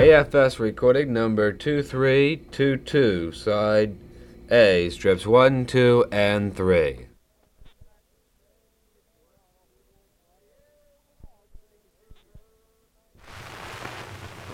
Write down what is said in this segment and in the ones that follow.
AFS recording number 2322, side A, strips 1, 2, and 3.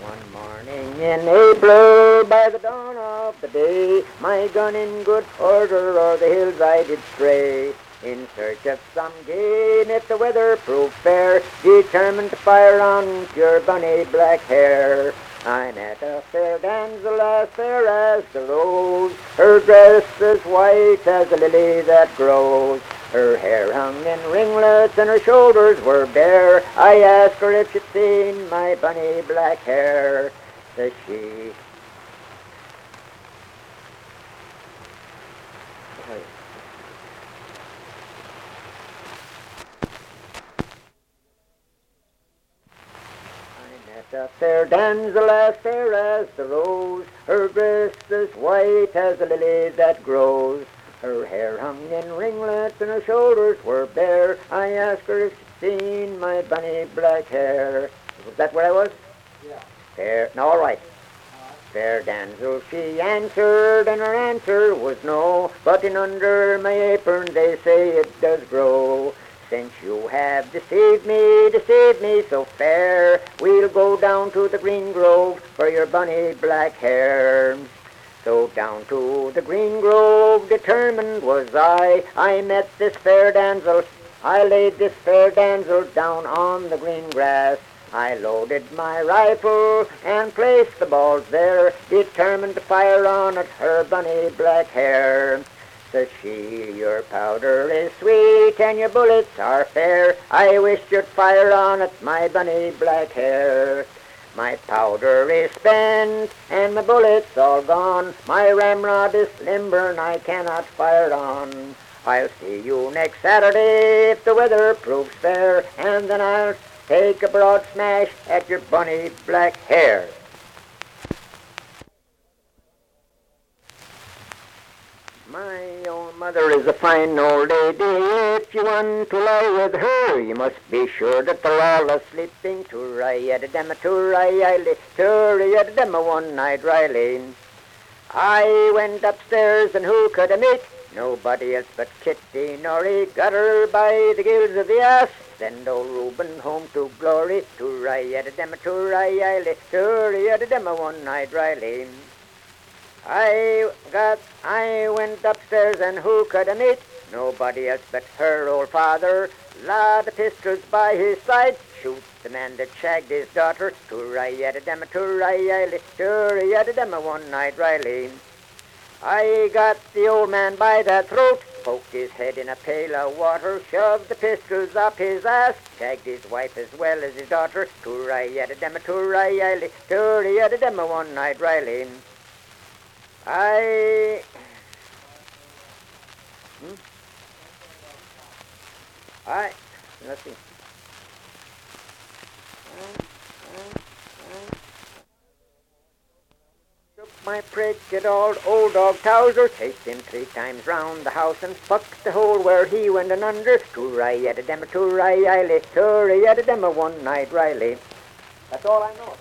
One morning in April, by the dawn of the day, my gun in good order o'er the hills I did stray. In search of some game, if the weather proved fair, determined to fire on pure bunny black hair. I met a fair damsel as fair as the rose, her dress as white as the lily that grows. Her hair hung in ringlets and her shoulders were bare. I asked her if she'd seen my bunny black hair. Says she, A fair damsel as fair as the rose, her breast as white as the lily that grows. Her hair hung in ringlets and her shoulders were bare. I asked her if she'd seen my bunny black hair. Was that where I was? Yeah. Fair. No, all right. Fair damsel, she answered, and her answer was no. But in under my apron they say it does grow. Since you have deceived me, deceived me so fair, we'll go down to the green grove for your bunny black hair. So down to the green grove determined was I. I met this fair damsel. I laid this fair damsel down on the green grass. I loaded my rifle and placed the balls there, determined to fire on at her bunny black hair. Says she, your powder is sweet and your bullets are fair. I wish you'd fire on at my bunny black hair. My powder is spent and my bullets all gone. My ramrod is limber and I cannot fire on. I'll see you next Saturday if the weather proves fair, and then I'll take a broad smash at your bunny black hair. My own mother is a fine old lady. If you want to lie with her, you must be sure that they're all asleeping. To-ri-yada-dema, to-ri-yili, to-ri-yada-dema, one-eyed Riley. I went upstairs, and who could I meet? Nobody else but Kitty Norrie. Got her by the gills of the ass. Send old Reuben home to glory. To-ri-yada-dema, to-ri-yili, to-ri-yada-dema, one-eyed Riley. I got, I went upstairs and who could I meet? Nobody else but her old father. Lot of pistols by his side. Shoot the man that shagged his daughter. To-ri-yada-dema, to-ri-yili, to-ri-yada-dema, one night Riley. I got the old man by the throat, poked his head in a pail of water, shoved the pistols up his ass, shagged his wife as well as his daughter. To-ri-yada-dema, to-ri-yili, to-ri-yada-dema, one night Riley. I. Hmm? I. See. Took my pretty old old dog Towser, chased him three times round the house and fucked the hole where he went and under. To-ri-yada-dema, to-ri-yili, to-ri-yada-dema, one-eyed Riley. That's all I know.